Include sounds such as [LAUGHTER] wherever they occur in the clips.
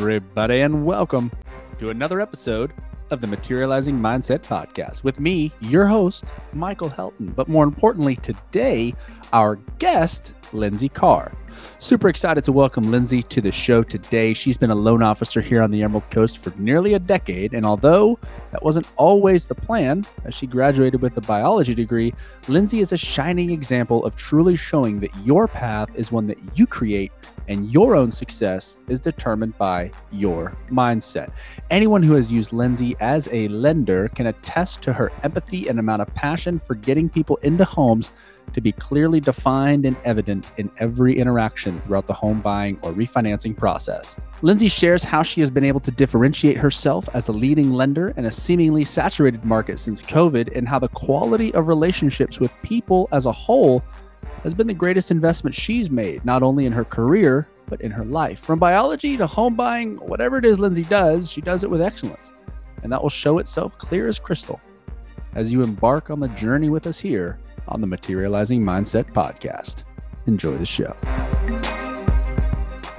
everybody, and welcome to another episode of the Materializing Mindset Podcast with me, your host, Michael Helton. But more importantly, today, our guest, Lindsay Carr. Super excited to welcome Lindsay to the show today. She's been a loan officer here on the Emerald Coast for nearly a decade, and although that wasn't always the plan, as she graduated with a biology degree, Lindsay is a shining example of truly showing that your path is one that you create and your own success is determined by your mindset. Anyone who has used Lindsay as a lender can attest to her empathy and amount of passion for getting people into homes to be clearly defined and evident in every interaction throughout the home buying or refinancing process. Lindsay shares how she has been able to differentiate herself as a leading lender in a seemingly saturated market since COVID and how the quality of relationships with people as a whole has been the greatest investment she's made, not only in her career, but in her life. From biology to home buying, whatever it is Lindsay does, she does it with excellence. And that will show itself clear as crystal as you embark on the journey with us here on the Materializing Mindset Podcast. Enjoy the show.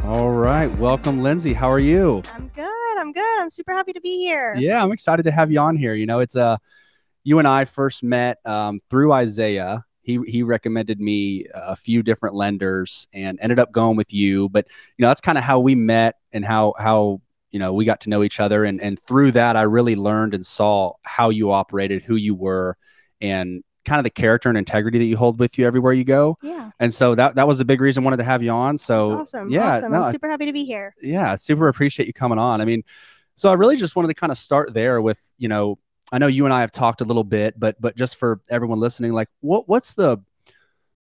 All right. Welcome, Lindsay. How are you? I'm good. I'm good. I'm super happy to be here. Yeah, I'm excited to have you on here. You know, it's uh you and I first met um, through Isaiah. He he recommended me a few different lenders and ended up going with you. But you know, that's kind of how we met and how how you know we got to know each other. And and through that, I really learned and saw how you operated, who you were, and kind of the character and integrity that you hold with you everywhere you go. Yeah. And so that that was a big reason I wanted to have you on. So That's awesome. yeah, Awesome. no, I'm super happy to be here. yeah, super appreciate you coming on. I mean, so I really just wanted to kind of start there with, you know, I know you and I have talked a little bit, but but just for everyone listening, like what what's the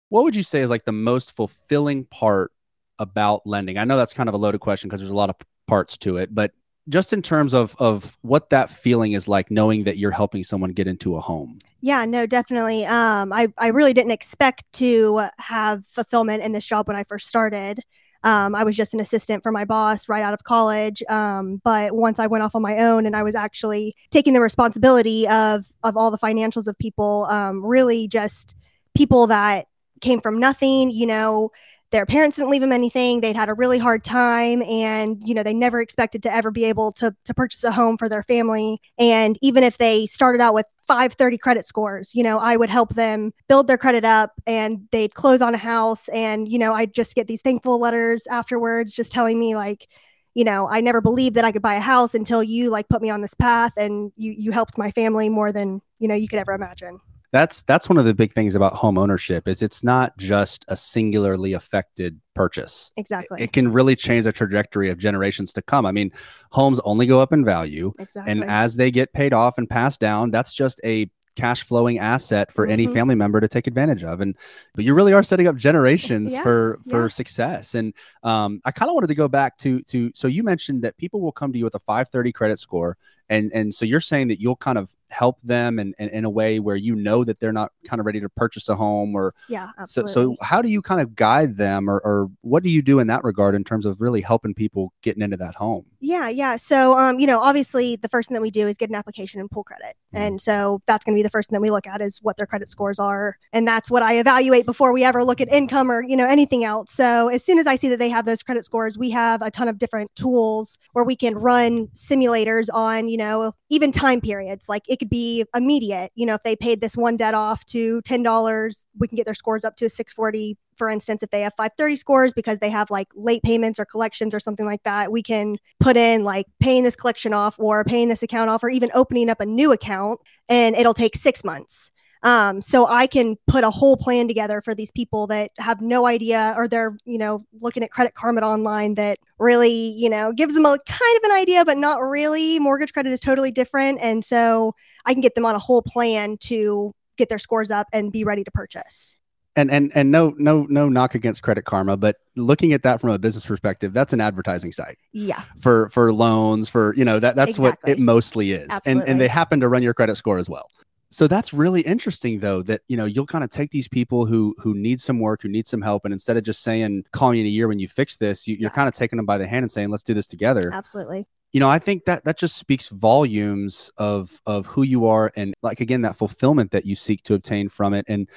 what would you say is like the most fulfilling part about lending? I know that's kind of a loaded question because there's a lot of parts to it, but just in terms of of what that feeling is like knowing that you're helping someone get into a home. Yeah, no, definitely. Um, I, I really didn't expect to have fulfillment in this job when I first started. Um, I was just an assistant for my boss right out of college. Um, but once I went off on my own and I was actually taking the responsibility of of all the financials of people, um, really just people that came from nothing, you know, their parents didn't leave them anything. They'd had a really hard time and, you know, they never expected to ever be able to, to purchase a home for their family. And even if they started out with 530 credit scores, you know, I would help them build their credit up and they'd close on a house. And, you know, I'd just get these thankful letters afterwards, just telling me like, you know, I never believed that I could buy a house until you like put me on this path and you you helped my family more than, you know, you could ever imagine that's that's one of the big things about home ownership is it's not just a singularly affected purchase. Exactly. It can really change the trajectory of generations to come. I mean homes only go up in value exactly. and as they get paid off and passed down that's just a cash flowing asset for any Mhm. family member to take advantage of. And but you really are setting up generations Yeah, for for yeah. success. And um, i kind of wanted to go back to to so you mentioned that people will come to you with a 530 credit score and and so you're saying that you'll kind of help them and in, in a way where you know that they're not kind of ready to purchase a home or yeah so, absolutely so how do you kind of guide them or, or what do you do in that regard in terms of really helping people getting into that home Yeah, yeah. So, um, you know, obviously, the first thing that we do is get an application and pull credit, Mhm. and so that's going to be the first thing that we look at is what their credit scores are, and that's what I evaluate before we ever look at income or you know anything else. So, as soon as I see that they have those credit scores, we have a ton of different tools where we can run simulators on you know even time periods. Like it could be immediate. You know, if they paid this one debt off to ten dollars, we can get their scores up to a six forty for instance, if they have 530 scores because they have like late payments or collections or something like that, we can put in like paying this collection off or paying this account off or even opening up a new account and it'll take six months. Um, so I can put a whole plan together for these people that have no idea or they're, you know, looking at Credit Karma online that really, you know, gives them a kind of an idea, but not really. Mortgage credit is totally different. And so I can get them on a whole plan to get their scores up and be ready to purchase. and and and no no no knock against credit karma but looking at that from a business perspective that's an advertising site Yeah. for for loans for you know that that's what it mostly is and and they happen to run your credit score as well so that's really interesting though that you know you'll kind of take these people who who need some work who need some help and instead of just saying call me in a year when you fix this you, you're Yeah. kind of taking them by the hand and saying let's do this together Absolutely. you know i think that that just speaks volumes of of who you are and like again that fulfillment that you seek to obtain from it and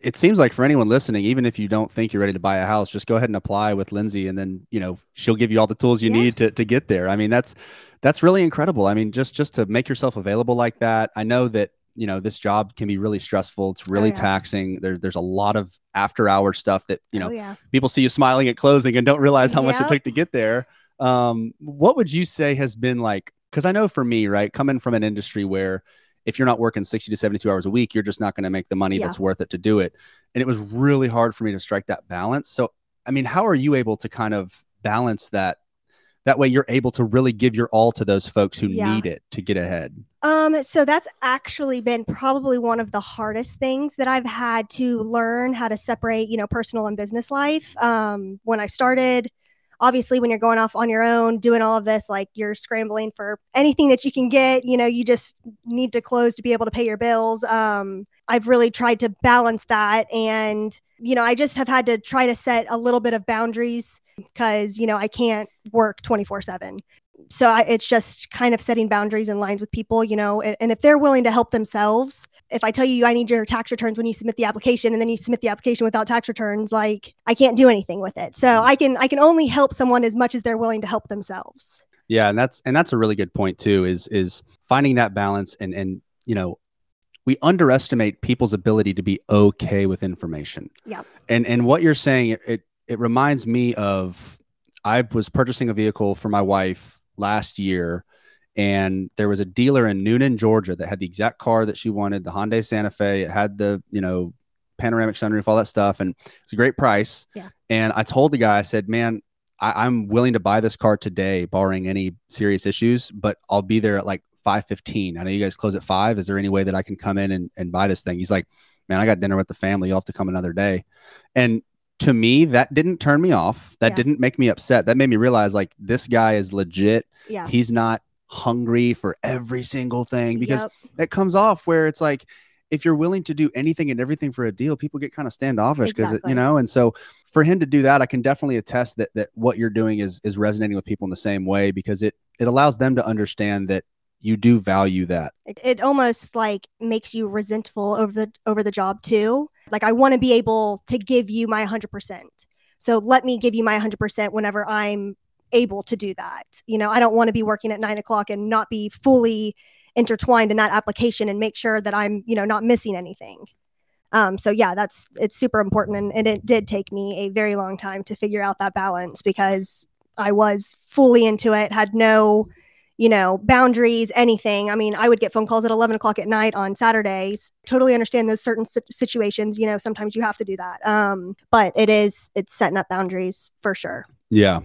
it seems like for anyone listening, even if you don't think you're ready to buy a house, just go ahead and apply with Lindsay, and then you know she'll give you all the tools you Yeah. need to to get there. I mean, that's that's really incredible. I mean, just just to make yourself available like that. I know that you know this job can be really stressful. It's really yeah. taxing. There's there's a lot of after hour stuff that you know oh, yeah. people see you smiling at closing and don't realize how much it took to get there. Um, what would you say has been like? Because I know for me, right, coming from an industry where if you're not working 60 to 72 hours a week, you're just not going to make the money Yeah. that's worth it to do it. And it was really hard for me to strike that balance. So, I mean, how are you able to kind of balance that? That way, you're able to really give your all to those folks who Yeah. need it to get ahead. Um, so that's actually been probably one of the hardest things that I've had to learn how to separate, you know, personal and business life. Um, when I started, obviously when you're going off on your own doing all of this like you're scrambling for anything that you can get you know you just need to close to be able to pay your bills um i've really tried to balance that and you know i just have had to try to set a little bit of boundaries because you know i can't work 24 7 so I, it's just kind of setting boundaries and lines with people you know and, and if they're willing to help themselves if i tell you i need your tax returns when you submit the application and then you submit the application without tax returns like i can't do anything with it. So mm-hmm. i can i can only help someone as much as they're willing to help themselves. Yeah, and that's and that's a really good point too. Is is finding that balance and and you know we underestimate people's ability to be okay with information. Yep. And and what you're saying it it, it reminds me of I was purchasing a vehicle for my wife last year and there was a dealer in Newnan, Georgia that had the exact car that she wanted, the Hyundai Santa Fe. It had the, you know, panoramic sunroof, all that stuff. And it's a great price. Yeah. And I told the guy, I said, man, I, I'm willing to buy this car today, barring any serious issues, but I'll be there at like 5:15. I know you guys close at five. Is there any way that I can come in and, and buy this thing? He's like, Man, I got dinner with the family. You'll have to come another day. And to me, that didn't turn me off. That Yeah. didn't make me upset. That made me realize like this guy is legit. yeah He's not hungry for every single thing because Yep. that comes off where it's like if you're willing to do anything and everything for a deal, people get kind of standoffish because Exactly. you know. And so for him to do that, I can definitely attest that that what you're doing is is resonating with people in the same way because it it allows them to understand that you do value that. it, it almost like makes you resentful over the over the job too. Like i want to be able to give you my 100% so let me give you my 100% whenever i'm able to do that. You know i don't want to be working at nine o'clock and not be fully intertwined in that application and make sure that i'm you know not missing anything. Um, so yeah that's it's super important and, and it did take me a very long time to figure out that balance because i was fully into it had no you know, boundaries, anything. I mean, I would get phone calls at 11 o'clock at night on Saturdays. Totally understand those certain situations. You know, sometimes you have to do that. Um, but it is, it's setting up boundaries for sure. Yeah.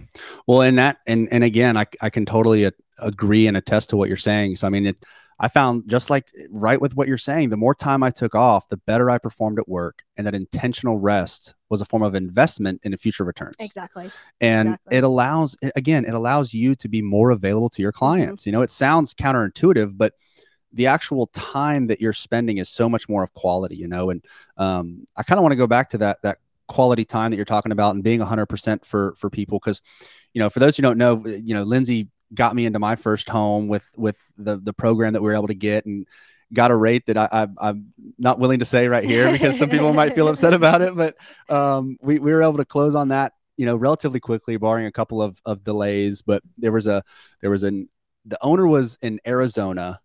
Well, and that, and and again, I I can totally a- agree and attest to what you're saying. So I mean, it. I found just like right with what you're saying, the more time I took off, the better I performed at work, and that intentional rest was a form of investment in the future returns. Exactly. and Exactly. it allows again it allows you to be more available to your Mm-hmm. clients you know it sounds counterintuitive but the actual time that you're spending is so much more of quality you know and um, i kind of want to go back to that that quality time that you're talking about and being 100% for for people because you know for those who don't know you know lindsay got me into my first home with with the the program that we were able to get and got a rate that I, I I'm not willing to say right here because some people might feel upset [LAUGHS] about it, but um, we we were able to close on that you know relatively quickly, barring a couple of of delays. But there was a there was an the owner was in Arizona,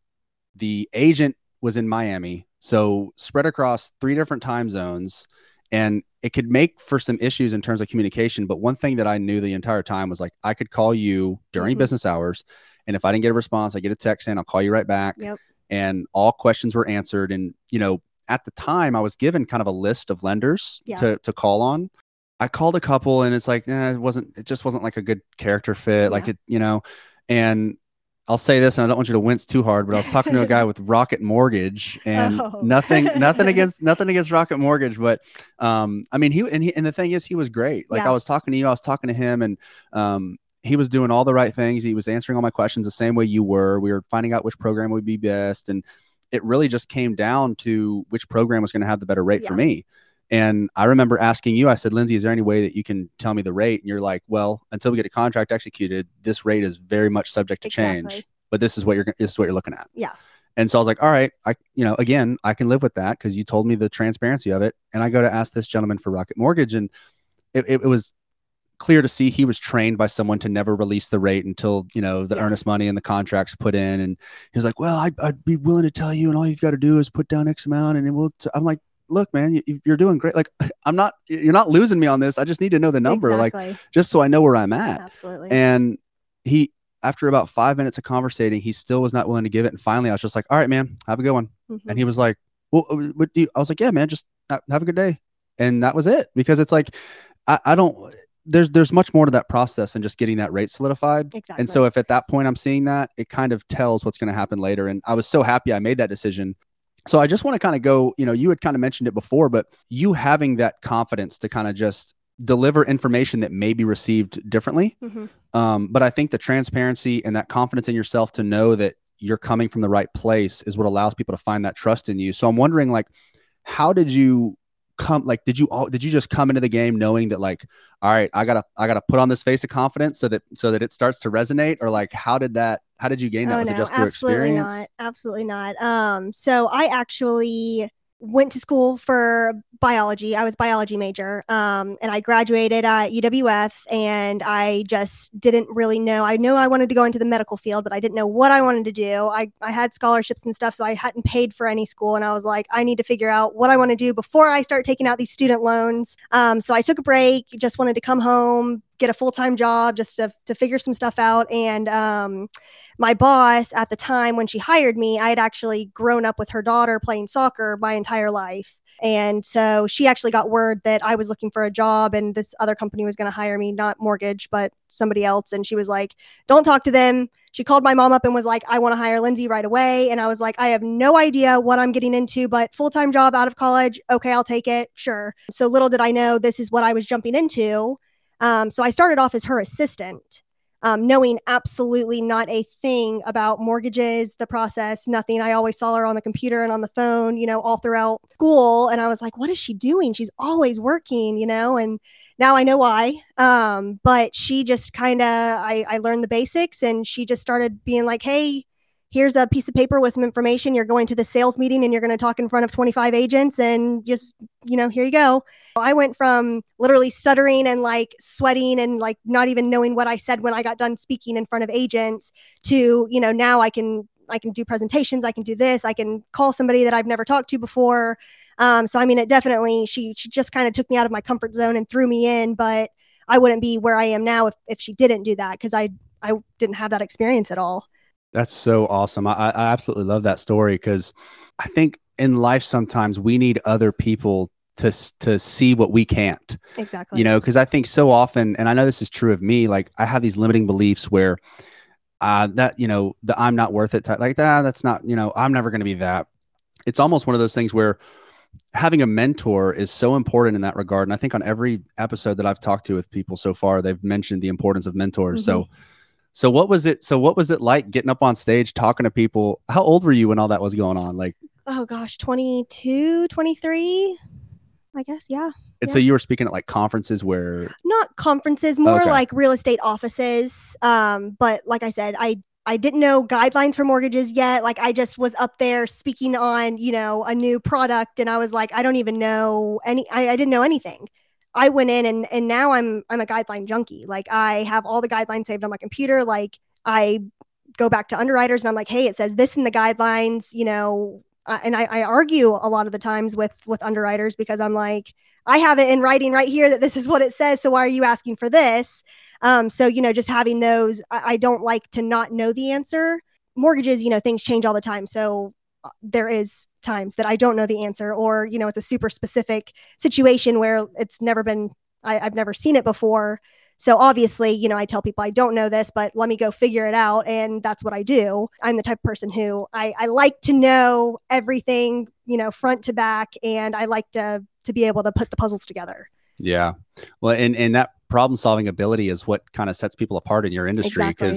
the agent was in Miami, so spread across three different time zones, and it could make for some issues in terms of communication. But one thing that I knew the entire time was like I could call you during Mhm. business hours, and if I didn't get a response, I get a text in, I'll call you right back Yep. and all questions were answered. And, you know, at the time I was given kind of a list of lenders Yeah. to, to call on. I called a couple and it's like, eh, it wasn't, it just wasn't like a good character fit. Like it, you know, and I'll say this, and I don't want you to wince too hard, but I was talking to a guy with [LAUGHS] Rocket Mortgage, and Oh. nothing, nothing [LAUGHS] against, nothing against Rocket Mortgage, but um, I mean, he and he and the thing is, he was great. Like Yeah. I was talking to you, I was talking to him, and um, he was doing all the right things. He was answering all my questions the same way you were. We were finding out which program would be best, and it really just came down to which program was going to have the better rate for me. And I remember asking you, I said, Lindsay, is there any way that you can tell me the rate? And you're like, well, until we get a contract executed, this rate is very much subject to change. But this is what you're this is what you're looking at. Yeah. And so I was like, all right, I, you know, again, I can live with that because you told me the transparency of it. And I go to ask this gentleman for Rocket Mortgage, and it, it, it was clear to see he was trained by someone to never release the rate until you know the Yeah. earnest money and the contracts put in and he was like well I'd, I'd be willing to tell you and all you've got to do is put down x amount and it will t-. i'm like look man you, you're doing great like [LAUGHS] i'm not you're not losing me on this i just need to know the number like just so i know where i'm at absolutely. and he after about five minutes of conversating he still was not willing to give it and finally i was just like all right man have a good one Mhm. and he was like, "Well, uh, what do you?" I was like, "Yeah, man, just have a good day," and that was it. Because it's like, I, I don't. There's there's much more to that process than just getting that rate solidified. exactly. And so if at that point I'm seeing that, it kind of tells what's going to happen later. And I was so happy I made that decision. So I just want to kind of go. You know, you had kind of mentioned it before, but you having that confidence to kind of just deliver information that may be received differently Mhm. um, but I think the transparency and that confidence in yourself to know that you're coming from the right place is what allows people to find that trust in you. So I'm wondering, like, how did you come? Like, did you all did you just come into the game knowing that, like, all right, I gotta I gotta put on this face of confidence so that so that it starts to resonate, or like, how did that? How did you gain that? Oh, Was it no, just through absolutely experience? not. Absolutely not. Um, so I actually went to school for biology. I was biology major. Um, and I graduated at UWF and I just didn't really know. I knew I wanted to go into the medical field, but I didn't know what I wanted to do. I, I had scholarships and stuff, so I hadn't paid for any school. And I was like, I need to figure out what I want to do before I start taking out these student loans. Um, so I took a break, just wanted to come home, get a full-time job just to, to figure some stuff out. And um, my boss at the time when she hired me, I had actually grown up with her daughter playing soccer my entire life. And so she actually got word that I was looking for a job and this other company was going to hire me, not mortgage, but somebody else. And she was like, don't talk to them. She called my mom up and was like, I want to hire Lindsay right away. And I was like, I have no idea what I'm getting into, but full time job out of college. Okay, I'll take it. Sure. So little did I know this is what I was jumping into. Um, so I started off as her assistant um, knowing absolutely not a thing about mortgages, the process, nothing. I always saw her on the computer and on the phone, you know, all throughout school. And I was like, what is she doing? She's always working, you know, and now I know why. Um, but she just kind of, I, I learned the basics and she just started being like, hey, here's a piece of paper with some information. You're going to the sales meeting and you're going to talk in front of 25 agents and just, you know, here you go. I went from literally stuttering and like sweating and like not even knowing what I said when I got done speaking in front of agents to, you know, now I can I can do presentations, I can do this, I can call somebody that I've never talked to before. Um, so I mean, it definitely she she just kind of took me out of my comfort zone and threw me in, but I wouldn't be where I am now if if she didn't do that because I I didn't have that experience at all. That's so awesome. I, I absolutely love that story because I think in life sometimes we need other people to to see what we can't. Exactly. You know, because I think so often, and I know this is true of me. Like I have these limiting beliefs where uh, that you know the I'm not worth it. Type, like that. that's not you know I'm never going to be that. It's almost one of those things where having a mentor is so important in that regard. And I think on every episode that I've talked to with people so far, they've mentioned the importance of mentors. So, so what was it? So what was it like getting up on stage, talking to people? How old were you when all that was going on? Like, oh gosh, 22, 23, I guess. Yeah. and so you were speaking at like conferences where, not conferences more Okay. like real estate offices um but like i said i i didn't know guidelines for mortgages yet like i just was up there speaking on you know a new product and i was like i don't even know any i, I didn't know anything i went in and and now i'm i'm a guideline junkie like i have all the guidelines saved on my computer like i go back to underwriters and i'm like hey it says this in the guidelines you know uh, and I, I argue a lot of the times with with underwriters because i'm like I have it in writing right here that this is what it says. So why are you asking for this? Um, so you know, just having those, I, I don't like to not know the answer. Mortgages, you know, things change all the time. So there is times that I don't know the answer, or you know, it's a super specific situation where it's never been, I, I've never seen it before. So obviously, you know, I tell people I don't know this, but let me go figure it out. And that's what I do. I'm the type of person who I, I like to know everything, you know, front to back. And I like to to be able to put the puzzles together. yeah. Well, and, and that problem solving ability is what kind of sets people apart in your industry Exactly.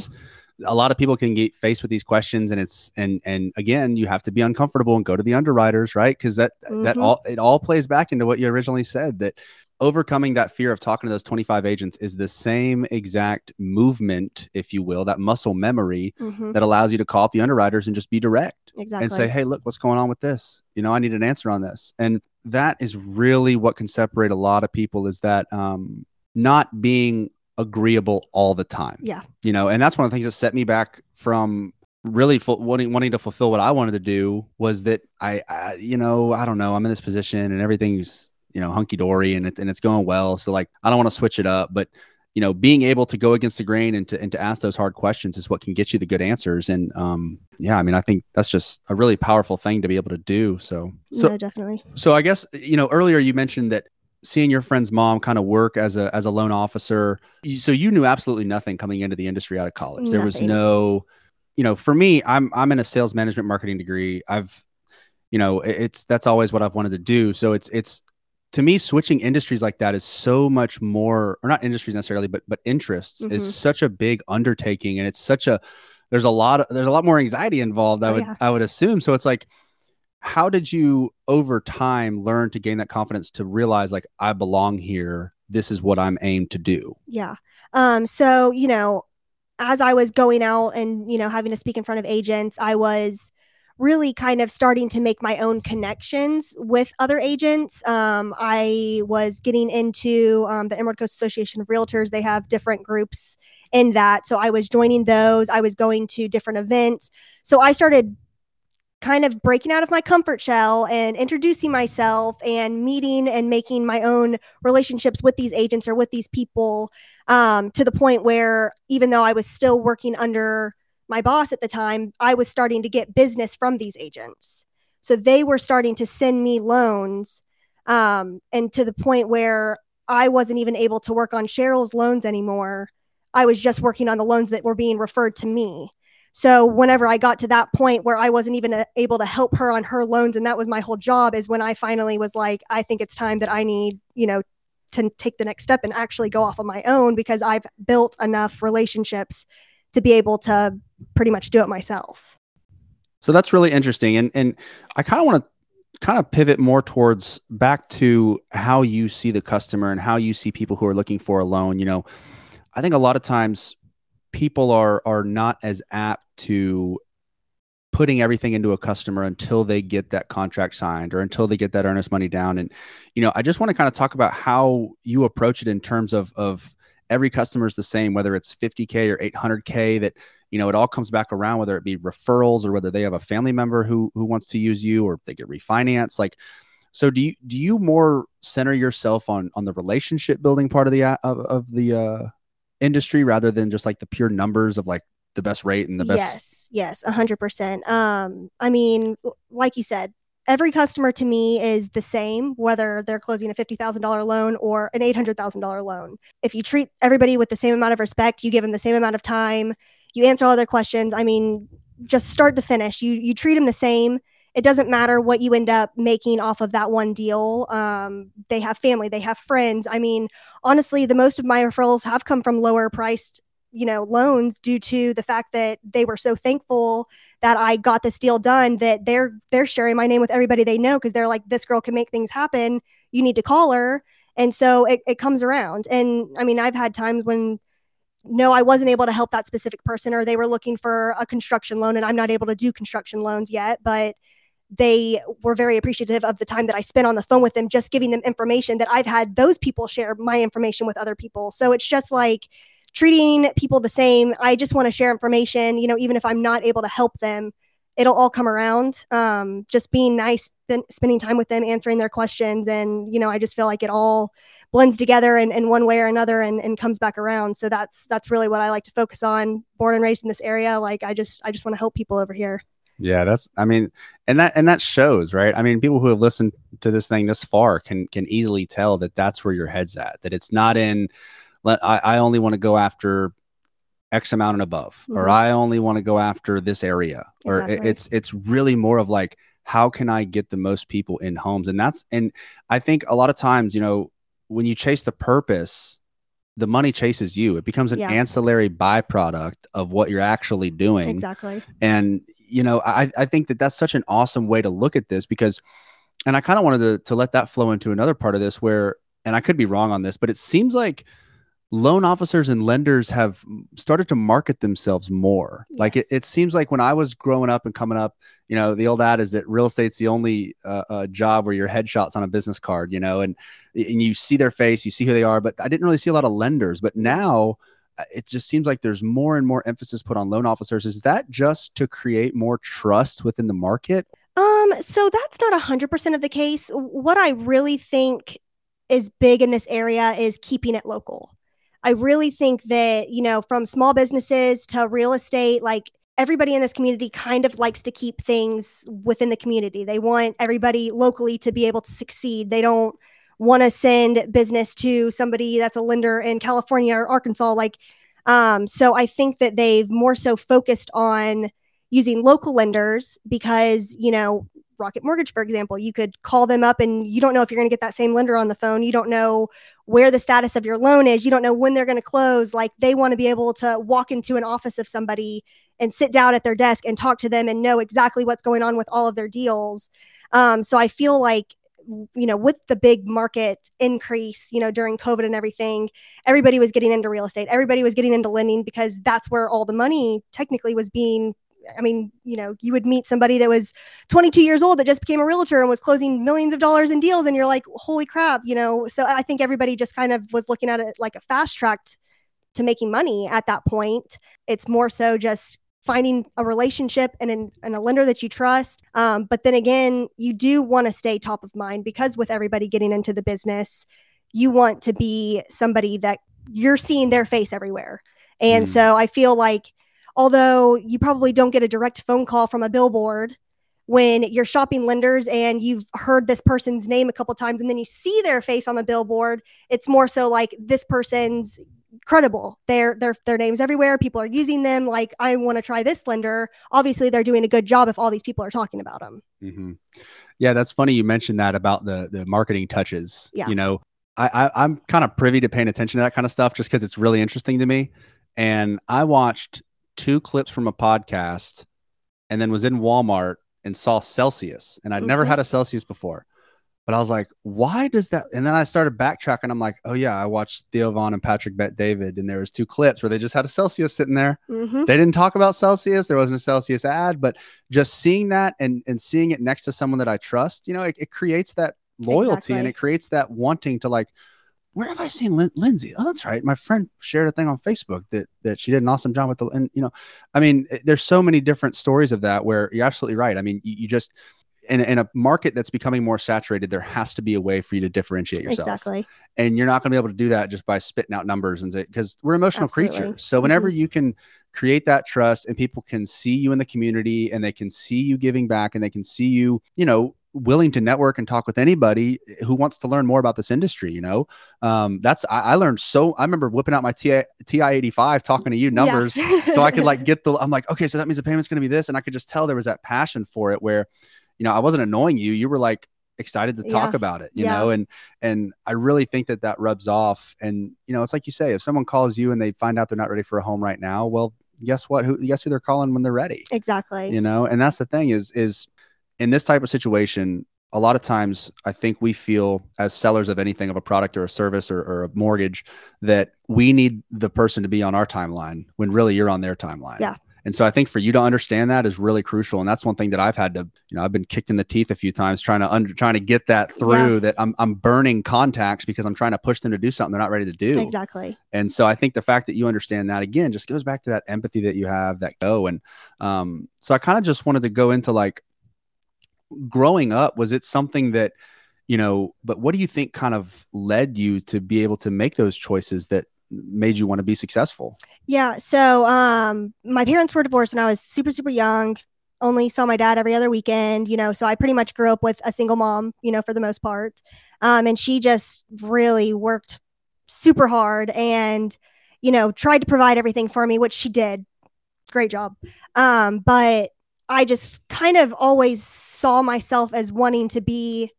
Because a lot of people can get faced with these questions and it's, and, and again, you have to be uncomfortable and go to the underwriters, right? Cause that, that Mhm. all, it all plays back into what you originally said that overcoming that fear of talking to those 25 agents is the same exact movement, if you will, that muscle memory Mhm. that allows you to call up the underwriters and just be direct Exactly. and say, hey, look, what's going on with this? You know, I need an answer on this. And that is really what can separate a lot of people is that um, not being agreeable all the time. Yeah. You know, and that's one of the things that set me back from really fu- wanting, wanting to fulfill what I wanted to do was that I, I, you know, I don't know, I'm in this position and everything's, you know, hunky dory and, it, and it's going well. So like, I don't want to switch it up, but you know, being able to go against the grain and to and to ask those hard questions is what can get you the good answers. And um, yeah, I mean, I think that's just a really powerful thing to be able to do. So, so, no, definitely. so I guess you know earlier you mentioned that seeing your friend's mom kind of work as a as a loan officer. So you knew absolutely nothing coming into the industry out of college. There was no, you know, for me, I'm I'm in a sales management marketing degree. I've, you know, it's that's always what I've wanted to do. So it's it's to me switching industries like that is so much more or not industries necessarily but but interests Mhm. is such a big undertaking and it's such a there's a lot of there's a lot more anxiety involved i Oh, would yeah. i would assume so it's like how did you over time learn to gain that confidence to realize like i belong here this is what i'm aimed to do Yeah. Um, so, you know, as I was going out and, you know, having to speak in front of agents, I was really kind of starting to make my own connections with other agents. Um, I was getting into um, the Emerald Coast Association of Realtors. They have different groups in that. So I was joining those. I was going to different events. So I started kind of breaking out of my comfort shell and introducing myself and meeting and making my own relationships with these agents or with these people um, to the point where even though I was still working under my boss at the time, I was starting to get business from these agents. So they were starting to send me loans, um, and to the point where I wasn't even able to work on Cheryl's loans anymore. I was just working on the loans that were being referred to me. So whenever I got to that point where I wasn't even uh, able to help her on her loans, and that was my whole job, is when I finally was like, I think it's time that I need, you know, to take the next step and actually go off on my own because I've built enough relationships to be able to pretty much do it myself. So that's really interesting. And and I kind of want to kind of pivot more towards back to how you see the customer and how you see people who are looking for a loan. You know, I think a lot of times people are are not as apt to putting everything into a customer until they get that contract signed or until they get that earnest money down. And you know, I just want to kind of talk about how you approach it in terms of of every customer is the same, whether it's 50k or 800k. That you know, it all comes back around, whether it be referrals or whether they have a family member who who wants to use you or they get refinanced. Like, so do you do you more center yourself on on the relationship building part of the of, of the uh, industry rather than just like the pure numbers of like the best rate and the best? Yes, yes, a hundred percent. Um, I mean, like you said, every customer to me is the same, whether they're closing a fifty thousand dollar loan or an eight hundred thousand dollar loan. If you treat everybody with the same amount of respect, you give them the same amount of time, you answer all their questions. I mean, just start to finish, you you treat them the same. It doesn't matter what you end up making off of that one deal. Um, they have family, they have friends. I mean, honestly, the most of my referrals have come from lower priced you know loans due to the fact that they were so thankful that I got this deal done that they're they're sharing my name with everybody they know because they're like this girl can make things happen you need to call her and so it, it comes around and I mean I've had times when no I wasn't able to help that specific person or they were looking for a construction loan and I'm not able to do construction loans yet but they were very appreciative of the time that I spent on the phone with them just giving them information that I've had those people share my information with other people so it's just like treating people the same. I just want to share information, you know, even if I'm not able to help them, it'll all come around. Um, just being nice, spend, spending time with them, answering their questions. And, you know, I just feel like it all blends together in, in one way or another and, and comes back around. So that's, that's really what I like to focus on. Born and raised in this area. Like I just, I just want to help people over here. Yeah, that's I mean, and that and that shows, right? I mean, people who have listened to this thing this far can can easily tell that that's where your head's at. That it's not in let I, I only want to go after X amount and above, or Mhm. I only want to go after this area, or it- it's it's really more of like how can I get the most people in homes, and that's and I think a lot of times, you know, when you chase the purpose, the money chases you. It becomes an Yeah. ancillary byproduct of what you're actually doing Exactly. and you know i i think that that's such an awesome way to look at this because and i kind of wanted to, to let that flow into another part of this where and I could be wrong on this, but it seems like loan officers and lenders have started to market themselves more. Yes. Like it, it seems like when I was growing up and coming up, you know, the old ad is that real estate's the only uh, uh, job where your headshot's on a business card, you know, and and you see their face, you see who they are. But I didn't really see a lot of lenders. But now it just seems like there's more and more emphasis put on loan officers. Is that just to create more trust within the market? Um, so that's not a hundred percent of the case. What I really think is big in this area is keeping it local. I really think that, you know, from small businesses to real estate, like everybody in this community kind of likes to keep things within the community. They want everybody locally to be able to succeed. They don't want to send business to somebody that's a lender in California or Arkansas. Like, um, so I think that they've more so focused on using local lenders because, you know, Rocket Mortgage, for example, you could call them up and you don't know if you're going to get that same lender on the phone. You don't know where the status of your loan is. You don't know when they're going to close. Like they want to be able to walk into an office of somebody and sit down at their desk and talk to them and know exactly what's going on with all of their deals. Um, so I feel like you know with the big market increase you know during covid and everything everybody was getting into real estate everybody was getting into lending because that's where all the money technically was being I mean, you know, you would meet somebody that was 22 years old that just became a realtor and was closing millions of dollars in deals, and you're like, holy crap, you know. So I think everybody just kind of was looking at it like a fast track to making money at that point. It's more so just finding a relationship and, an, and a lender that you trust. Um, but then again, you do want to stay top of mind because with everybody getting into the business, you want to be somebody that you're seeing their face everywhere. And mm. so I feel like although you probably don't get a direct phone call from a billboard when you're shopping lenders and you've heard this person's name a couple times and then you see their face on the billboard it's more so like this person's credible their their their names everywhere people are using them like i want to try this lender obviously they're doing a good job if all these people are talking about them mm-hmm. yeah that's funny you mentioned that about the the marketing touches yeah. you know I, I i'm kind of privy to paying attention to that kind of stuff just because it's really interesting to me and i watched two clips from a podcast and then was in Walmart and saw Celsius. And I'd mm-hmm. never had a Celsius before. But I was like, why does that? And then I started backtracking. I'm like, oh yeah, I watched Theo Von and Patrick Bet David, and there was two clips where they just had a Celsius sitting there. Mm-hmm. They didn't talk about Celsius. There wasn't a Celsius ad, but just seeing that and and seeing it next to someone that I trust, you know, it, it creates that loyalty exactly. and it creates that wanting to like where have I seen Lin- Lindsay? Oh, that's right. My friend shared a thing on Facebook that that she did an awesome job with the and you know, I mean, there's so many different stories of that where you're absolutely right. I mean, you, you just in, in a market that's becoming more saturated, there has to be a way for you to differentiate yourself. Exactly. And you're not going to be able to do that just by spitting out numbers and because we're emotional Absolutely. creatures. So whenever mm-hmm. you can create that trust and people can see you in the community and they can see you giving back and they can see you, you know, willing to network and talk with anybody who wants to learn more about this industry. You know, um, that's I, I, learned so. I remember whipping out my TI, TI eighty five, talking to you numbers, yeah. so I could like get the. I'm like, okay, so that means the payment's going to be this, and I could just tell there was that passion for it. Where, you know, I wasn't annoying you. You were like excited to talk yeah. about it. You yeah. know, and and I really think that that rubs off. And you know, it's like you say, if someone calls you and they find out they're not ready for a home right now, well, guess what? Who guess who they're calling when they're ready? Exactly. You know, and that's the thing is is in this type of situation, a lot of times I think we feel as sellers of anything of a product or a service or, or, a mortgage that we need the person to be on our timeline when really you're on their timeline. Yeah. And so I think for you to understand that is really crucial. And that's one thing that I've had to, you know, I've been kicked in the teeth a few times trying to under, trying to get that through yeah. that I'm, I'm burning contacts because I'm trying to push them to do something they're not ready to do. Exactly. And so I think the fact that you understand that again, just goes back to that empathy that you have that go. And um, so I kind of just wanted to go into like, growing up, was it something that, you know, but what do you think kind of led you to be able to make those choices that made you want to be successful? Yeah. So, um, my parents were divorced when I was super, super young. Only saw my dad every other weekend, you know. So I pretty much grew up with a single mom, you know, for the most part. Um, and she just really worked super hard and, you know, tried to provide everything for me, which she did. Great job. Um, but I just kind of always saw myself as wanting to be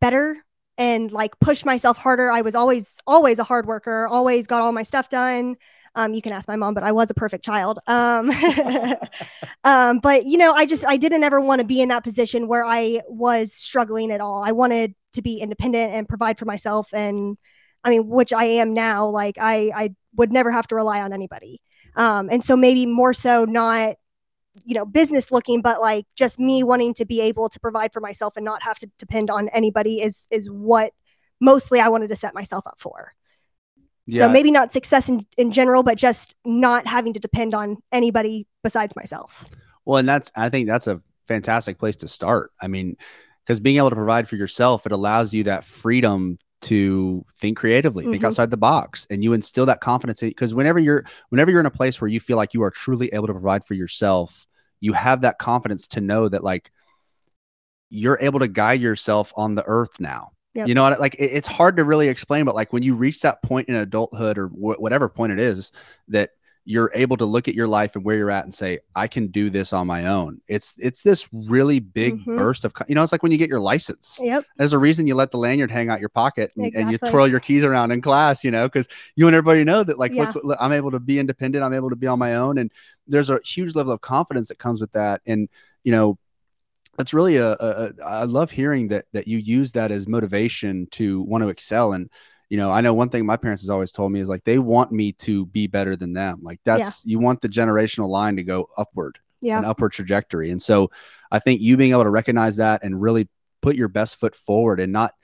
better and like push myself harder. I was always, always a hard worker, always got all my stuff done. Um, you can ask my mom, but I was a perfect child. Um, [LAUGHS] um, but you know, I just I didn't ever want to be in that position where I was struggling at all. I wanted to be independent and provide for myself and I mean, which I am now, like I I would never have to rely on anybody. Um, and so maybe more so not you know business looking but like just me wanting to be able to provide for myself and not have to depend on anybody is is what mostly i wanted to set myself up for Yeah. so maybe not success in, in general but just not having to depend on anybody besides myself Well, and that's I think that's a fantastic place to start. I mean, because being able to provide for yourself, it allows you that freedom to think creatively, think Mhm. outside the box, and you instill that confidence. Because whenever you're whenever you're in a place where you feel like you are truly able to provide for yourself, you have that confidence to know that like you're able to guide yourself on the earth now. Yep. You know what? Like it- it's hard to really explain, but like when you reach that point in adulthood or wh- whatever point it is that you're able to look at your life and where you're at and say, I can do this on my own. It's it's this really big Mhm. burst of you know, it's like when you get your license. yep There's a reason you let the lanyard hang out your pocket and, and you twirl your keys around in class, you know, because you want everybody know that like Yeah. look, look, I'm able to be independent, I'm able to be on my own. And there's a huge level of confidence that comes with that. And you know, that's really a, a, a I love hearing that that you use that as motivation to want to excel. And you know, I know one thing my parents has always told me is like they want me to be better than them. Like that's you want the generational line to go upward, yeah an upward trajectory. And so I think you being able to recognize that and really put your best foot forward and not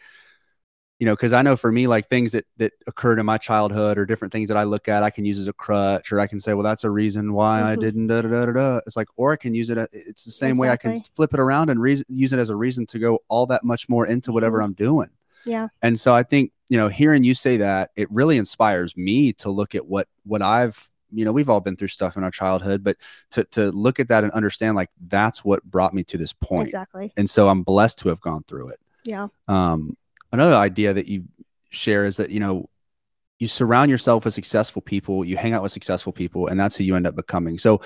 you know because i know for me like things that that occurred in my childhood or different things that i look at i can use as a crutch or i can say well that's a reason why i Mhm. didn't da, da, da, da, da. it's like or i can use it it's the same way i can flip it around and reason, use it as a reason to go all that much more into whatever Mhm. i'm doing Yeah. and so i think you know hearing you say that it really inspires me to look at what what i've you know we've all been through stuff in our childhood but to to look at that and understand like that's what brought me to this point. Exactly. And so i'm blessed to have gone through it. Yeah. Um, another idea that you share is that you know you surround yourself with successful people you hang out with successful people and that's who you end up becoming. So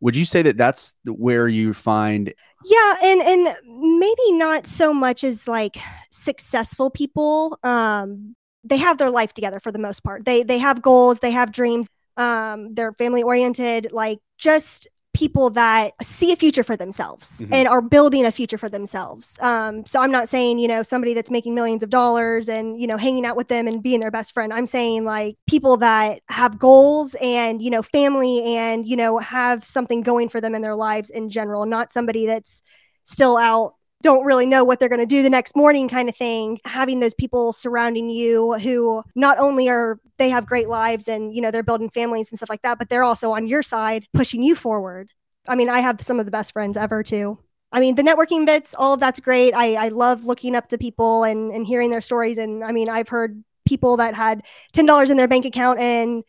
would you say that that's where you find yeah and and maybe not so much as like successful people um they have their life together for the most part. They they have goals they have dreams um they're family oriented like just people that see a future for themselves Mhm. and are building a future for themselves um so i'm not saying you know somebody that's making millions of dollars and you know hanging out with them and being their best friend i'm saying like people that have goals and you know family and you know have something going for them in their lives in general not somebody that's still out don't really know what they're going to do the next morning kind of thing having those people surrounding you who not only are they have great lives and you know they're building families and stuff like that but they're also on your side pushing you forward. I mean i have some of the best friends ever too. I mean the networking bits all of that's great. I i love looking up to people and and hearing their stories. And i mean i've heard people that had $10 in their bank account and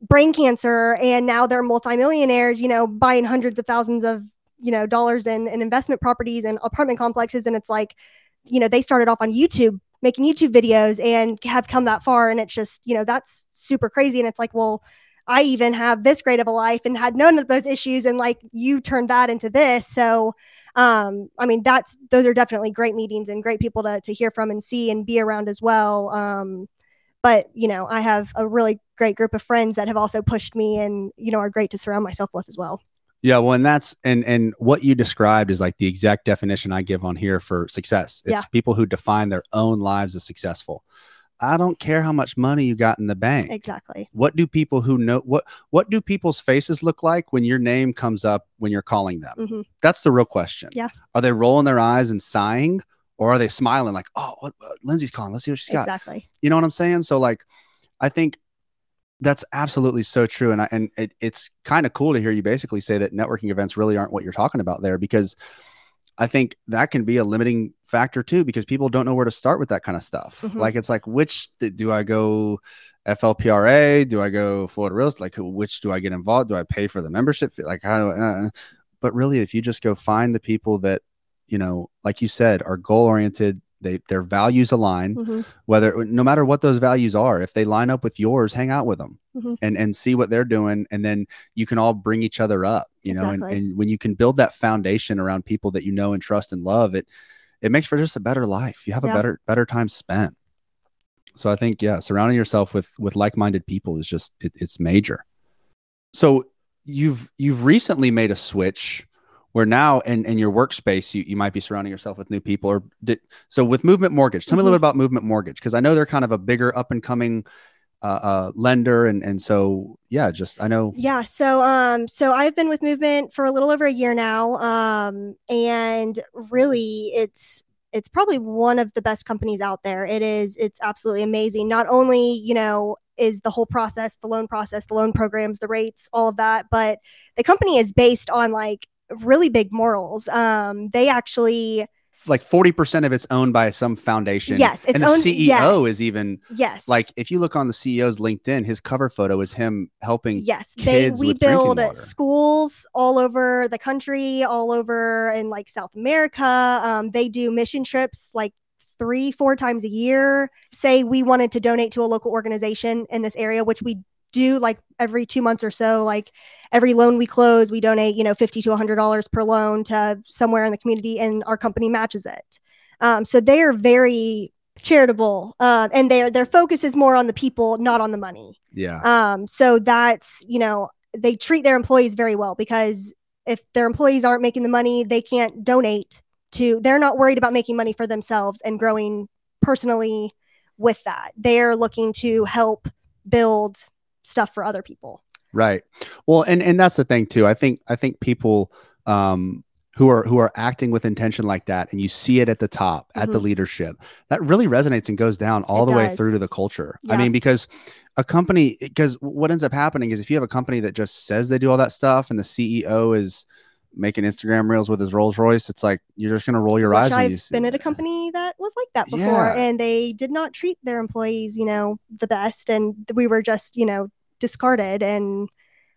brain cancer and now they're multimillionaires you know buying hundreds of thousands of you know dollars in, in investment properties and apartment complexes. And it's like you know they started off on youtube making youtube videos and have come that far. And it's just you know that's super crazy. And it's like well i even have this great of a life and had none of those issues. And like you turned that into this. So um i mean that's those are definitely great meetings and great people to, to hear from and see and be around as well. Um but you know i have a really great group of friends that have also pushed me and you know are great to surround myself with as well yeah well and that's and and what you described is like the exact definition i give on here for success. It's Yeah. people who define their own lives as successful. I don't care how much money you got in the bank. Exactly. What do people who know what what do people's faces look like when your name comes up when you're calling them? Hmm that's the real question. Yeah. are they rolling their eyes and sighing or are they smiling like oh what, uh, lindsay's calling. Let's see what she's got. Exactly. You know what i'm saying? So like i think that's absolutely so true and I, and it, it's kind of cool to hear you basically say that networking events really aren't what you're talking about there because i think that can be a limiting factor too because people don't know where to start with that kind of stuff Mhm. like it's like which do i go flpra do i go florida real estate like which do i get involved do i pay for the membership fee? like how do I, uh, but really if you just go find the people that you know like you said are goal oriented they their values align hmm whether no matter what those values are if they line up with yours hang out with them Mhm. and and see what they're doing and then you can all bring each other up you know and, Exactly. and when you can build that foundation around people that you know and trust and love it it makes for just a better life. You have a better better time spent. So i think yeah surrounding yourself with with like-minded people is just it, it's major. So you've you've recently made a switch where now in, in your workspace you, you might be surrounding yourself with new people or did, so with movement mortgage tell mm-hmm. me a little mm-hmm. bit about movement mortgage because i know they're kind of a bigger up and coming uh, uh, lender and and so yeah just i know yeah so um so i've been with movement for a little over a year now um and really it's it's probably one of the best companies out there it is it's absolutely amazing not only you know is the whole process the loan process the loan programs the rates all of that but the company is based on like really big morals um they actually like 40% of it's owned by some foundation. Yes. and the owned, CEO yes. is even yes. Like if you look on the CEO's LinkedIn, his cover photo is him helping yes. They we build schools all over the country, all over in like South America. Um, they do mission trips like three, four times a year. Say we wanted to donate to a local organization in this area, which we do like every two months or so like every loan we close we donate you know 50 to 100 dollars per loan to somewhere in the community and our company matches it. Um, so they are very charitable uh, and their their focus is more on the people not on the money. Yeah. Um so that's you know they treat their employees very well because if their employees aren't making the money they can't donate to they're not worried about making money for themselves and growing personally with that. They're looking to help build stuff for other people. Right. Well, and and that's the thing too. I think I think people um who are who are acting with intention like that and you see it at the top mm-hmm. at the mm-hmm. leadership that really resonates and goes down all it the does. way through to the culture yeah. i mean because a company because what ends up happening is if you have a company that just says they do all that stuff and the ceo is making instagram reels with his rolls royce it's like you're just going to roll your eyes i've been at a company that was like that before yeah. and they did not treat their employees you know the best and we were just you know discarded and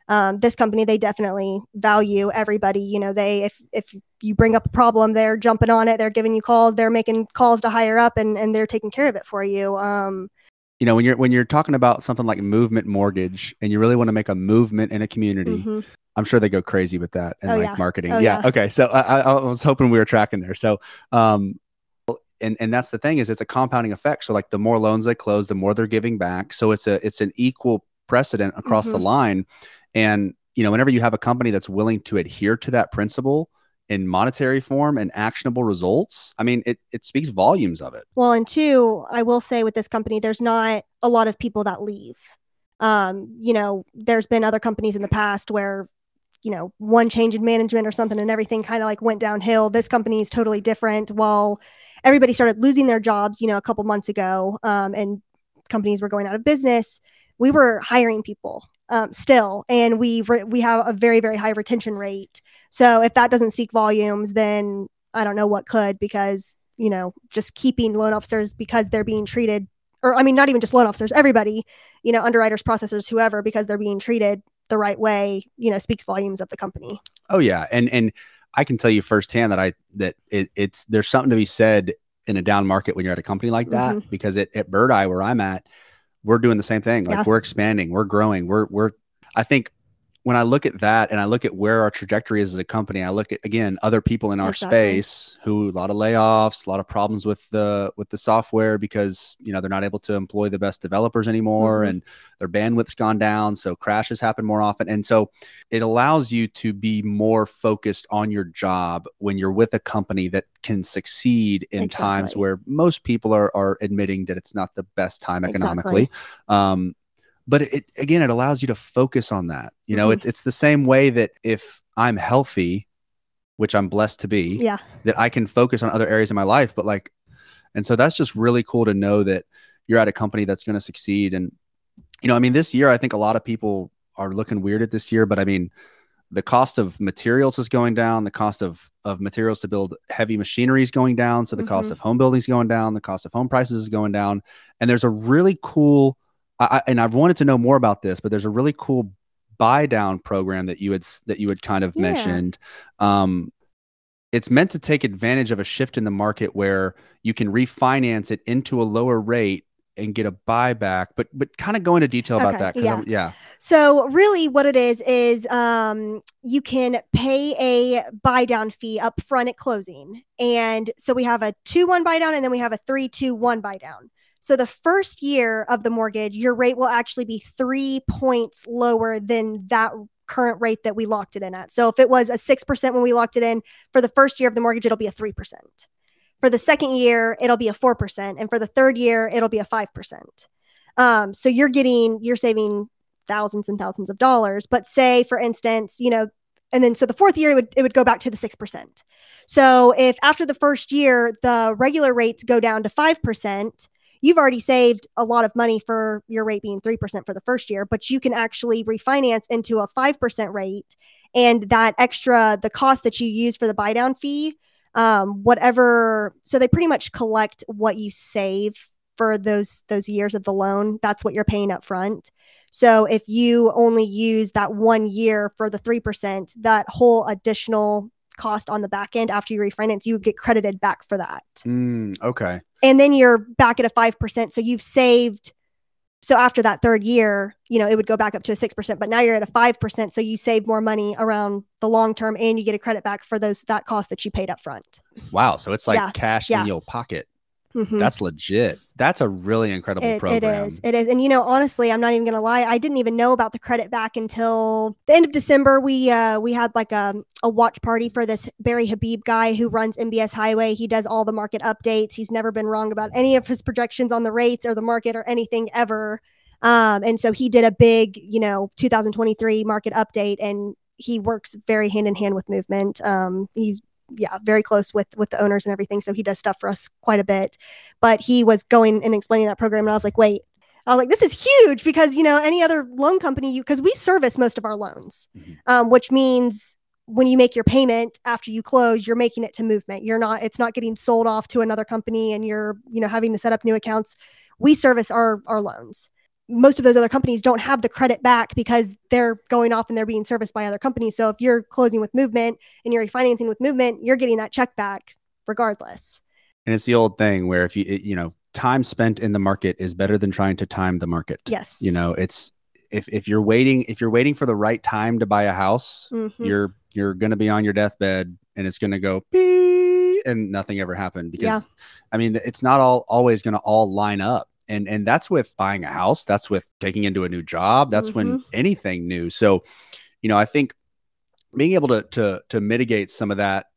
um, this company they definitely value everybody you know they if if you bring up a problem they're jumping on it they're giving you calls they're making calls to higher up and and they're taking care of it for you um, you know when you're when you're talking about something like movement mortgage and you really want to make a movement in a community mm-hmm. i'm sure they go crazy with that and oh, like yeah. marketing oh, yeah. yeah. okay so I, I was hoping we were tracking there so um and and that's the thing is it's a compounding effect so like the more loans they close the more they're giving back so it's a it's an equal precedent across mm-hmm. the line. And, you know, whenever you have a company that's willing to adhere to that principle in monetary form and actionable results, I mean, it, it speaks volumes of it. Well, and two, I will say with this company, there's not a lot of people that leave. Um, you know, there's been other companies in the past where you know one change in management or something and everything kind of like went downhill this company is totally different while everybody started losing their jobs you know a couple months ago um, and companies were going out of business we were hiring people um, still, and we re- we have a very very high retention rate. So if that doesn't speak volumes, then I don't know what could because you know just keeping loan officers because they're being treated or I mean, not even just loan officers, everybody, you know, underwriters, processors, whoever, because they're being treated the right way, you know, speaks volumes of the company. Oh yeah, and and I can tell you firsthand that I that it, it's there's something to be said in a down market when you're at a company like that mm-hmm. because it, at Birdeye where I'm at, we're doing the same thing. Like yeah. we're expanding, we're growing, we're we're. I think when I look at that and I look at where our trajectory is as a company, I look at again other people in our exactly. space who a lot of layoffs, a lot of problems with the with the software because you know they're not able to employ the best developers anymore mm-hmm. and their bandwidth's gone down, so crashes happen more often. And so it allows you to be more focused on your job when you're with a company that can succeed in exactly. times where most people are are admitting that it's not the best time economically. Exactly. Um, but it again it allows you to focus on that you know mm-hmm. it's, it's the same way that if i'm healthy which i'm blessed to be yeah that i can focus on other areas of my life but like and so that's just really cool to know that you're at a company that's going to succeed and you know i mean this year i think a lot of people are looking weird at this year but i mean the cost of materials is going down the cost of of materials to build heavy machinery is going down so the mm-hmm. cost of home building is going down the cost of home prices is going down and there's a really cool I, and I've wanted to know more about this, but there's a really cool buy down program that you had that you had kind of yeah. mentioned. Um, it's meant to take advantage of a shift in the market where you can refinance it into a lower rate and get a buyback but but kind of go into detail about okay, that yeah. I'm, yeah so really what it is is um you can pay a buy down fee up front at closing and so we have a 2-1 buy down and then we have a 3-2-1 buy down so the first year of the mortgage, your rate will actually be three points lower than that current rate that we locked it in at. So if it was a 6% when we locked it in, for the first year of the mortgage, it'll be a 3%. For the second year, it'll be a 4%. And for the third year, it'll be a 5%. Um, so you're getting, you're saving thousands and thousands of dollars. But say, for instance, you know, and then so the fourth year it would, it would go back to the 6%. So if after the first year the regular rates go down to 5%, you've already saved a lot of money for your rate being 3% for the first year, but you can actually refinance into a 5% rate. And that extra the cost that you use for the buy down fee um, whatever so they pretty much collect what you save for those those years of the loan. That's what you're paying up front so if you only use that one year for the 3% that whole additional cost on the back end after you refinance you would get credited back for that Mm, okay. and then you're back at a 5% so you've saved so after that third year you know it would go back up to a 6% but now you're at a 5% so you save more money around the long term and you get a credit back for those that cost that you paid up front Wow. So it's like Yeah, cash yeah. in your pocket. Mhm. That's legit. That's a really incredible It, it program. is. It is. And you know, honestly, I'm not even gonna lie. I didn't even know about the credit back until the end of December. We uh we had like a, a watch party for this Barry Habib guy who runs MBS Highway. He does all the market updates. He's never been wrong about any of his projections on the rates or the market or anything ever. Um, and so he did a big, you know, 2023 market update and he works very hand in hand with movement. Um, he's yeah, very close with with the owners and everything. So he does stuff for us quite a bit. But he was going and explaining that program, and I was like, wait. I was like, this is huge because you know any other loan company, you because we service most of our loans, Mhm. um, which means when you make your payment after you close, you're making it to movement. You're not, it's not getting sold off to another company, and you're you know having to set up new accounts. We service our our loans. Most of those other companies don't have the credit back because they're going off and they're being serviced by other companies. So if you're closing with movement and you're refinancing with movement, you're getting that check back regardless. And it's the old thing where if you, it- you know, time spent in the market is better than trying to time the market. Yes. You know, it's if if you're waiting if you're waiting for the right time to buy a house, Mhm. you're you're going to be on your deathbed and it's going to go beep and nothing ever happened because Yeah. I mean, it's not all always going to all line up. And and that's with buying a house, that's with taking into a new job, that's when Mm-hmm. anything new. So, you know, I think being able to to to mitigate some of that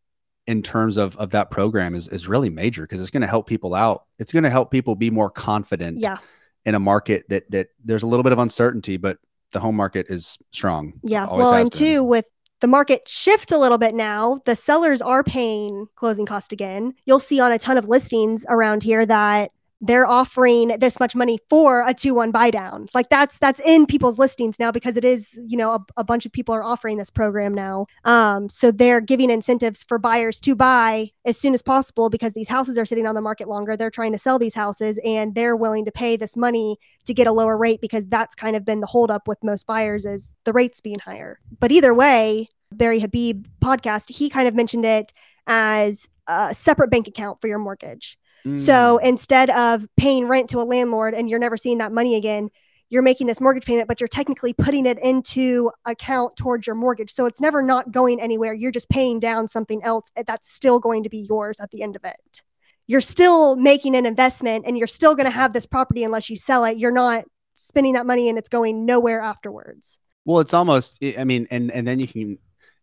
in terms of of that program is is really major because it's going to help people out. It's going to help people be more confident Yeah. in a market that that there's a little bit of uncertainty, but the home market is strong. Yeah. Well, and been. two, with the market shift a little bit now, the sellers are paying closing cost again. You'll see on a ton of listings around here that they're offering this much money for a 2-1 buy down. Like that's that's in people's listings now because it is, you know, a, a bunch of people are offering this program now. Um, so they're giving incentives for buyers to buy as soon as possible because these houses are sitting on the market longer. They're trying to sell these houses and they're willing to pay this money to get a lower rate because that's kind of been the holdup with most buyers is the rates being higher. But either way, Barry Habib podcast, he kind of mentioned it as a separate bank account for your mortgage. So Mm. instead of paying rent to a landlord and you're never seeing that money again, you're making this mortgage payment, but you're technically putting it into account towards your mortgage. So it's never not going anywhere. You're just paying down something else that's still going to be yours at the end of it. You're still making an investment and you're still going to have this property unless you sell it. You're not spending that money and it's going nowhere afterwards. Well, it's almost. I mean, and and then you can.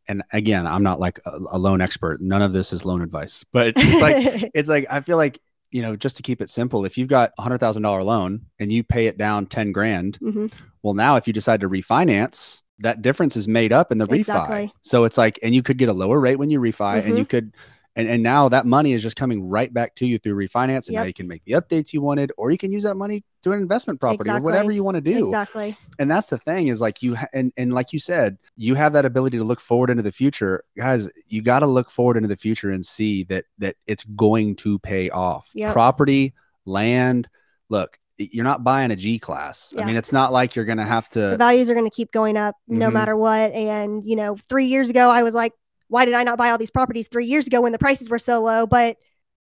And again, I'm not like a, a loan expert. None of this is loan advice, but it's like [LAUGHS] it's like I feel like you know just to keep it simple. If you've got a hundred thousand dollar loan and you pay it down ten grand, Mhm. well, now if you decide to refinance, that difference is made up in the refi. So it's like, and you could get a lower rate when you refi, and Mhm. you could. And, and now that money is just coming right back to you through refinance, and now you can make the updates you wanted, or you can use that money to an investment property or whatever you want to do Exactly. and that's the thing is like you ha- and and like you said you have that ability to look forward into the future guys you got to look forward into the future and see that that it's going to pay off Yep. property land look you're not buying a g class Yeah. i mean it's not like you're gonna have to. the values are going to keep going up no Mhm. matter what. And, you know, three years ago, I was like, why did I not buy all these properties three years ago when the prices were so low? But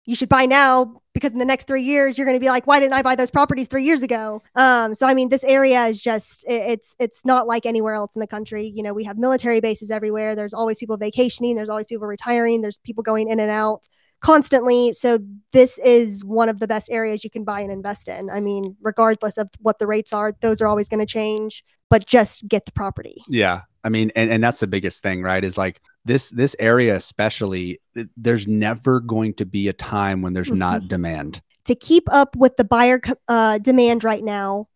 you should buy now because in the next three years, you're going to be like, why didn't I buy those properties three years ago? Um, so, I mean, this area is just, it- it's, it's not like anywhere else in the country. You know, we have military bases everywhere. There's always people vacationing. There's always people retiring. There's people going in and out constantly. So this is one of the best areas you can buy and invest in. I mean, regardless of what the rates are, those are always going to change. but just get the property. Yeah. I mean, and, and that's the biggest thing, right? Is like this this area especially, there's never going to be a time when there's not demand. To keep up with the buyer uh, demand right now,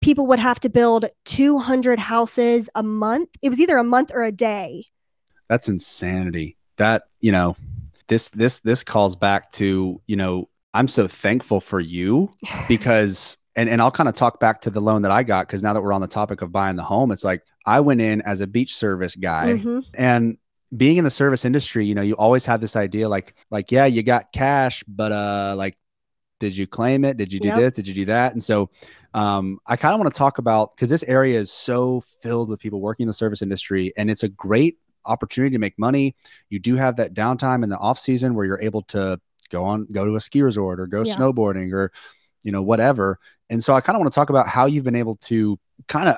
people would have to build 200 houses a month. It was either a month or a day. That's insanity. That, you know, this this this calls back to, you know, I'm so thankful for you [LAUGHS] because and and I'll kind of talk back to the loan that I got because now that we're on the topic of buying the home, it's like I went in as a beach service guy Mhm. and being in the service industry, you know, you always have this idea like like yeah, you got cash, but uh like did you claim it? Did you do Yep. this? Did you do that? And so um I kind of want to talk about cuz this area is so filled with people working in the service industry and it's a great opportunity to make money. You do have that downtime in the off season where you're able to go on go to a ski resort or go Yeah. snowboarding or you know whatever. And so I kind of want to talk about how you've been able to kind of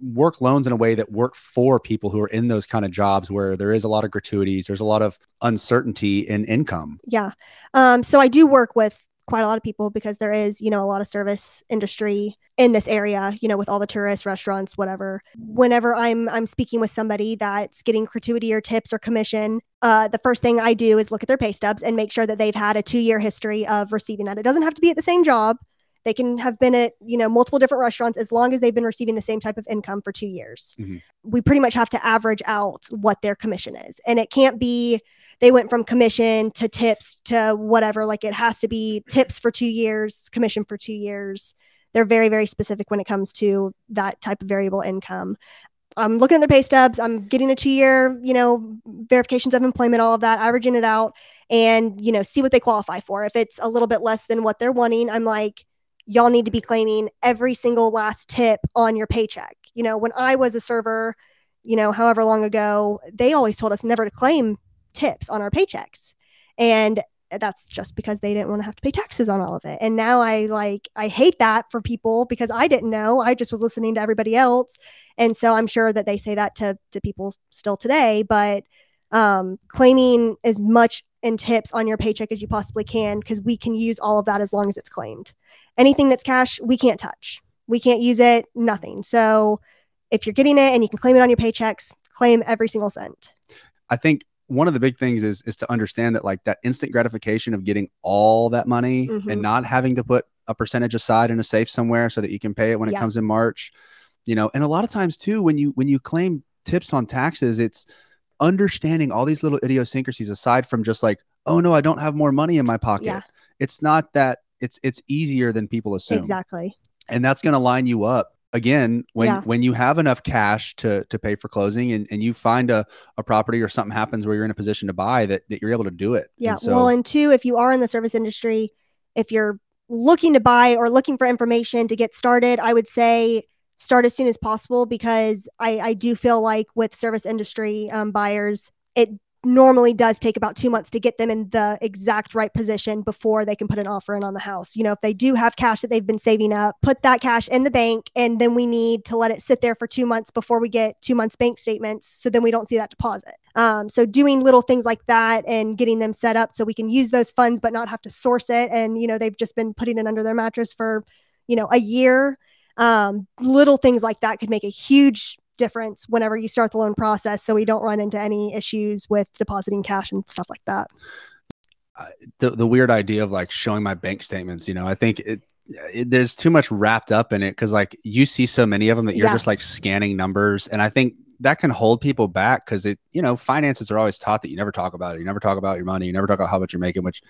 work loans in a way that work for people who are in those kind of jobs where there is a lot of gratuities, there's a lot of uncertainty in income. Yeah. Um, so I do work with quite a lot of people because there is, you know, a lot of service industry in this area, you know, with all the tourists, restaurants, whatever. Whenever I'm I'm speaking with somebody that's getting gratuity or tips or commission, uh, the first thing I do is look at their pay stubs and make sure that they've had a two year history of receiving that. It doesn't have to be at the same job. They can have been at, you know, multiple different restaurants as long as they've been receiving the same type of income for two years. Mhm. We pretty much have to average out what their commission is. And it can't be they went from commission to tips to whatever. Like it has to be tips for two years, commission for two years. They're very, very specific when it comes to that type of variable income. I'm looking at their pay stubs. I'm getting a two year, you know, verifications of employment, all of that, averaging it out and, you know, see what they qualify for. If it's a little bit less than what they're wanting, I'm like, y'all need to be claiming every single last tip on your paycheck. You know, when I was a server, you know, however long ago, they always told us never to claim tips on our paychecks. And that's just because they didn't want to have to pay taxes on all of it. And now I like I hate that for people because I didn't know. I just was listening to everybody else. And so I'm sure that they say that to to people still today, but um claiming as much in tips on your paycheck as you possibly can because we can use all of that as long as it's claimed. Anything that's cash, we can't touch. We can't use it, nothing. So if you're getting it and you can claim it on your paychecks, claim every single cent. I think one of the big things is is to understand that like that instant gratification of getting all that money Mhm. and not having to put a percentage aside in a safe somewhere so that you can pay it when it comes in March. You know, and a lot of times too when you when you claim tips on taxes, it's understanding all these little idiosyncrasies aside from just like, oh no, I don't have more money in my pocket. Yeah. It's not that it's it's easier than people assume Exactly. and that's going to line you up again when Yeah. when you have enough cash to to pay for closing and, and you find a, a property or something happens where you're in a position to buy that, that you're able to do it Yeah. So well, and two, if you are in the service industry, if you're looking to buy or looking for information to get started, I would say start as soon as possible because I, I do feel like with service industry um, buyers, it normally does take about two months to get them in the exact right position before they can put an offer in on the house. You know, if they do have cash that they've been saving up, put that cash in the bank, and then we need to let it sit there for two months before we get two months bank statements. So then we don't see that deposit. Um, so doing little things like that and getting them set up so we can use those funds but not have to source it. And, you know, they've just been putting it under their mattress for, you know, a year. Um, little things like that could make a huge difference whenever you start the loan process so we don't run into any issues with depositing cash and stuff like that. the, the weird idea of like showing my bank statements you know i think it, it there's too much wrapped up in it because like you see so many of them that you're Yeah. just like scanning numbers and i think that can hold people back because it you know finances are always taught that you never talk about it you never talk about your money you never talk about how much you're making which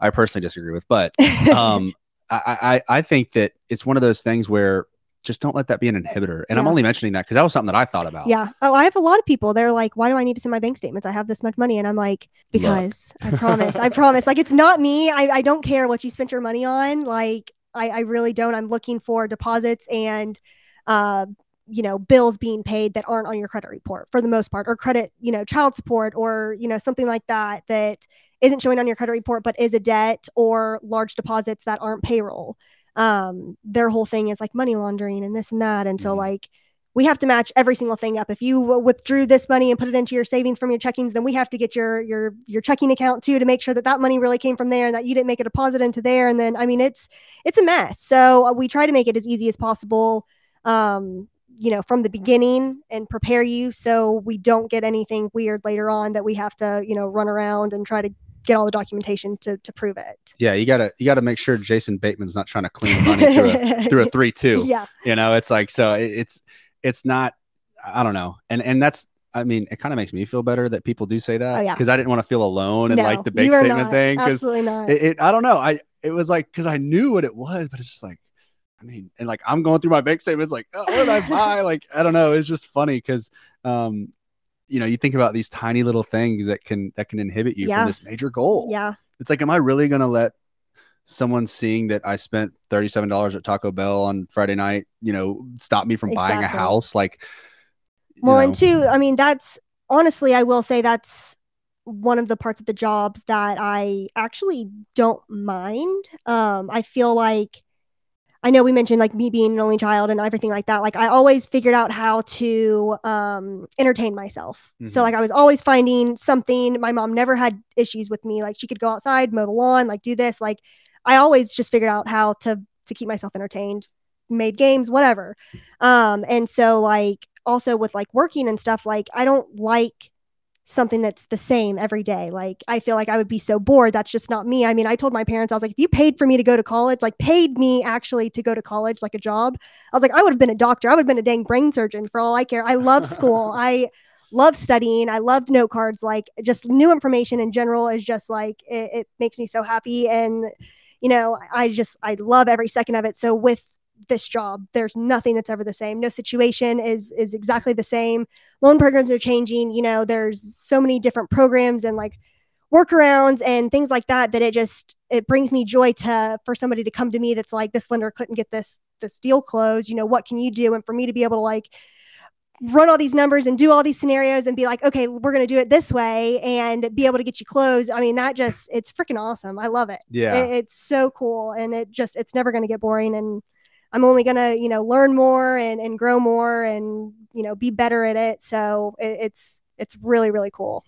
i personally disagree with but [LAUGHS] um I, I i think that it's one of those things where just don't let that be an inhibitor and i'm only mentioning that because that was something that i thought about Yeah. Oh, I have a lot of people. They're like, why do I need to send my bank statements? I have this much money. And I'm like, Look. because I [LAUGHS] promise, I promise. Like, it's not me. I, I don't care what you spent your money on. Like, I, I really don't. I'm looking for deposits and, uh, you know, bills being paid that aren't on your credit report for the most part, or credit, you know, child support, or, you know, something like that that isn't showing on your credit report, but is a debt or large deposits that aren't payroll. Um, their whole thing is like money laundering and this and that. And so, Mhm. like, we have to match every single thing up. If you withdrew this money and put it into your savings from your checkings, then we have to get your your your checking account too to make sure that that money really came from there and that you didn't make a deposit into there. And then I mean, it's it's a mess. So uh, we try to make it as easy as possible. Um, you know, from the beginning and prepare you so we don't get anything weird later on that we have to, you know, run around and try to get all the documentation to to prove it. Yeah, you gotta you gotta make sure Jason Bateman's not trying to clean money through a [LAUGHS] through a three two. Yeah. You know, it's like so it, it's it's not I don't know. And and that's I mean, it kind of makes me feel better that people do say that Oh, yeah. because I didn't want to feel alone and no, like the big statement not. thing because Absolutely not. it, it I don't know. I it was like because I knew what it was, but it's just like I mean, and like I'm going through my bank statements, like oh, what did I buy? [LAUGHS] like I don't know. It's just funny because um, you know, you think about these tiny little things that can that can inhibit you Yeah. from this major goal. yeah. It's like, am I really gonna let someone seeing that I spent thirty seven dollars at Taco Bell on Friday night, you know, stop me from buying a house? Like, Well, know, and two, I mean, that's honestly, I will say that's one of the parts of the jobs that I actually don't mind. Um, I feel like I know we mentioned like me being an only child and everything like that. Like I always figured out how to um, entertain myself. So Mhm. like I was always finding something. My mom never had issues with me. Like she could go outside, mow the lawn, like do this. Like I always just figured out how to to keep myself entertained, made games, whatever. Um, and so like also with like working and stuff, like I don't like something that's the same every day. Like I feel like I would be so bored. That's just not me. I mean, I told my parents, I was like, if you paid for me to go to college, like paid me actually to go to college, like a job, I was like, I would have been a doctor. I would have been a dang brain surgeon for all I care. I love school. [LAUGHS] I love studying. I loved note cards. Like just new information in general is just like it, it makes me so happy. And you know, I just I love every second of it. So with this job, there's nothing that's ever the same. No situation is is exactly the same. Loan programs are changing. You know, there's so many different programs and like workarounds and things like that that it just it brings me joy to for somebody to come to me that's like this lender couldn't get this this deal closed you know what can you do and for me to be able to like run all these numbers and do all these scenarios and be like okay we're going to do it this way and be able to get you closed i mean that just it's freaking awesome i love it yeah, it, it's so cool and it just it's never going to get boring and i'm only going to you know learn more and, and grow more and you know be better at it so it, it's it's really really cool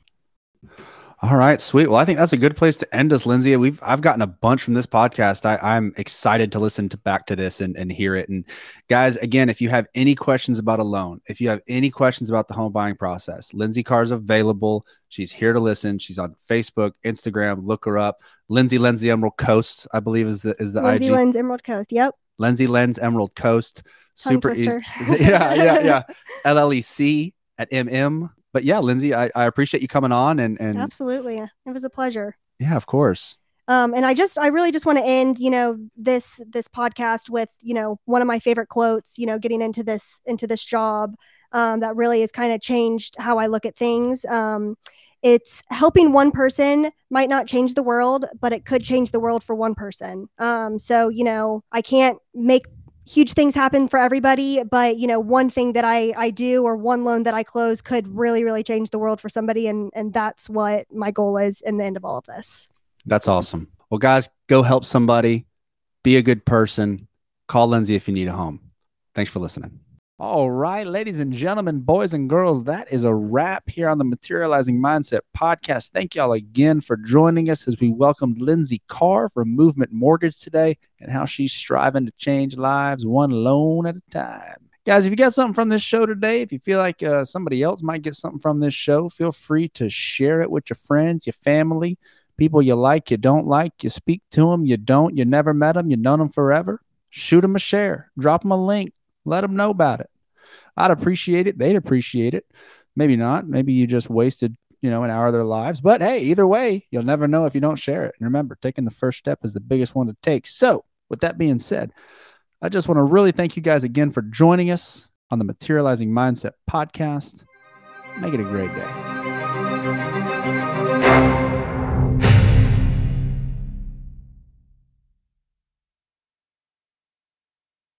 All right, sweet. Well, I think that's a good place to end us, Lindsay. We've I've gotten a bunch from this podcast. I, I'm excited to listen to back to this and, and hear it. And guys, again, if you have any questions about a loan, if you have any questions about the home buying process, Lindsay Carr is available. She's here to listen. She's on Facebook, Instagram. Look her up. Lindsay Lindsay Emerald Coast, I believe is the is the lindsay IG. lens emerald coast yep Lindsay Lens Emerald Coast. Tongue Super easy. [LAUGHS] yeah, yeah, [LAUGHS] yeah. LLEC at MM. But yeah, Lindsay, I, I appreciate you coming on and and absolutely it was a pleasure yeah, of course. um, and i just i really just want to end you know this this podcast with you know one of my favorite quotes you know getting into this into this job um, that really has kind of changed how i look at things um, it's helping one person might not change the world but it could change the world for one person um, so you know i can't make huge things happen for everybody but you know one thing that i i do or one loan that i close could really really change the world for somebody and and that's what my goal is in the end of all of this That's awesome. Well, guys, go help somebody. Be a good person. Call Lindsay if you need a home. Thanks for listening. All right, ladies and gentlemen, boys and girls, that is a wrap here on the Materializing Mindset podcast. Thank y'all again for joining us as we welcomed Lindsay Carr from Movement Mortgage today and how she's striving to change lives one loan at a time. Guys, if you got something from this show today, if you feel like uh, somebody else might get something from this show, feel free to share it with your friends, your family, people you like, you don't like, you speak to them, you don't, you never met them, you known them forever. Shoot them a share, drop them a link, let them know about it. I'd appreciate it. They'd appreciate it. Maybe not. Maybe you just wasted, you know, an hour of their lives. But hey, either way, you'll never know if you don't share it. And remember, taking the first step is the biggest one to take. So, with that being said, I just want to really thank you guys again for joining us on the Materializing Mindset podcast. Make it a great day.